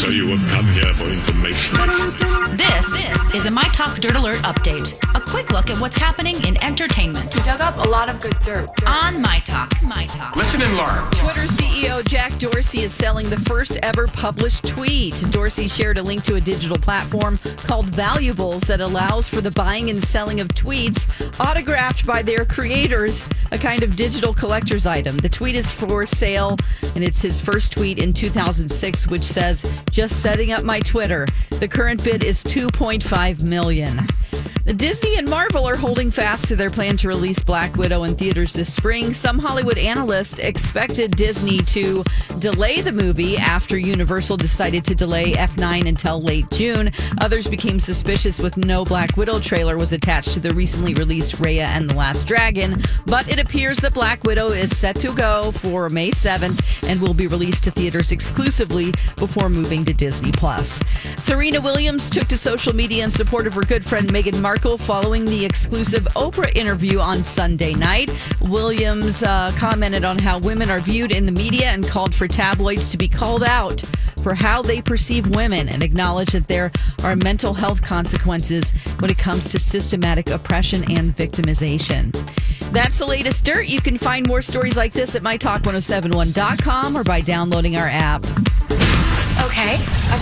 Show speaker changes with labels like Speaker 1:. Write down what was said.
Speaker 1: So you have come here for information.
Speaker 2: This, is a My Talk Dirt Alert update. A quick look at what's happening in entertainment
Speaker 3: We dug up a lot of good dirt.
Speaker 2: on My Talk. My Talk.
Speaker 1: Listen and learn.
Speaker 4: Twitter CEO Jack Dorsey is selling the first ever published tweet. Dorsey shared a link to a digital platform called Valuables that allows for the buying and selling of tweets autographed by their creators, a kind of digital collector's item. The tweet is for sale, and it's his first tweet in 2006, which says, "Just setting up my Twitter." The current bid is 2.5 million. Disney and Marvel are holding fast to their plan to release Black Widow in theaters this spring. Some Hollywood analysts expected Disney to delay the movie after Universal decided to delay F9 until late June. Others became suspicious with no Black Widow trailer was attached to the recently released Raya and the Last Dragon. But it appears that Black Widow is set to go for May 7th and will be released to theaters exclusively before moving to Disney Plus. Serena Williams took to social media in support of her good friend Meghan Markle following the exclusive Oprah interview on Sunday night. Williams uh, commented on how women are viewed in the media and called for tabloids to be called out for how they perceive women and acknowledged that there are mental health consequences when it comes to systematic oppression and victimization. That's the latest dirt. You can find more stories like this at mytalk1071.com or by downloading our app.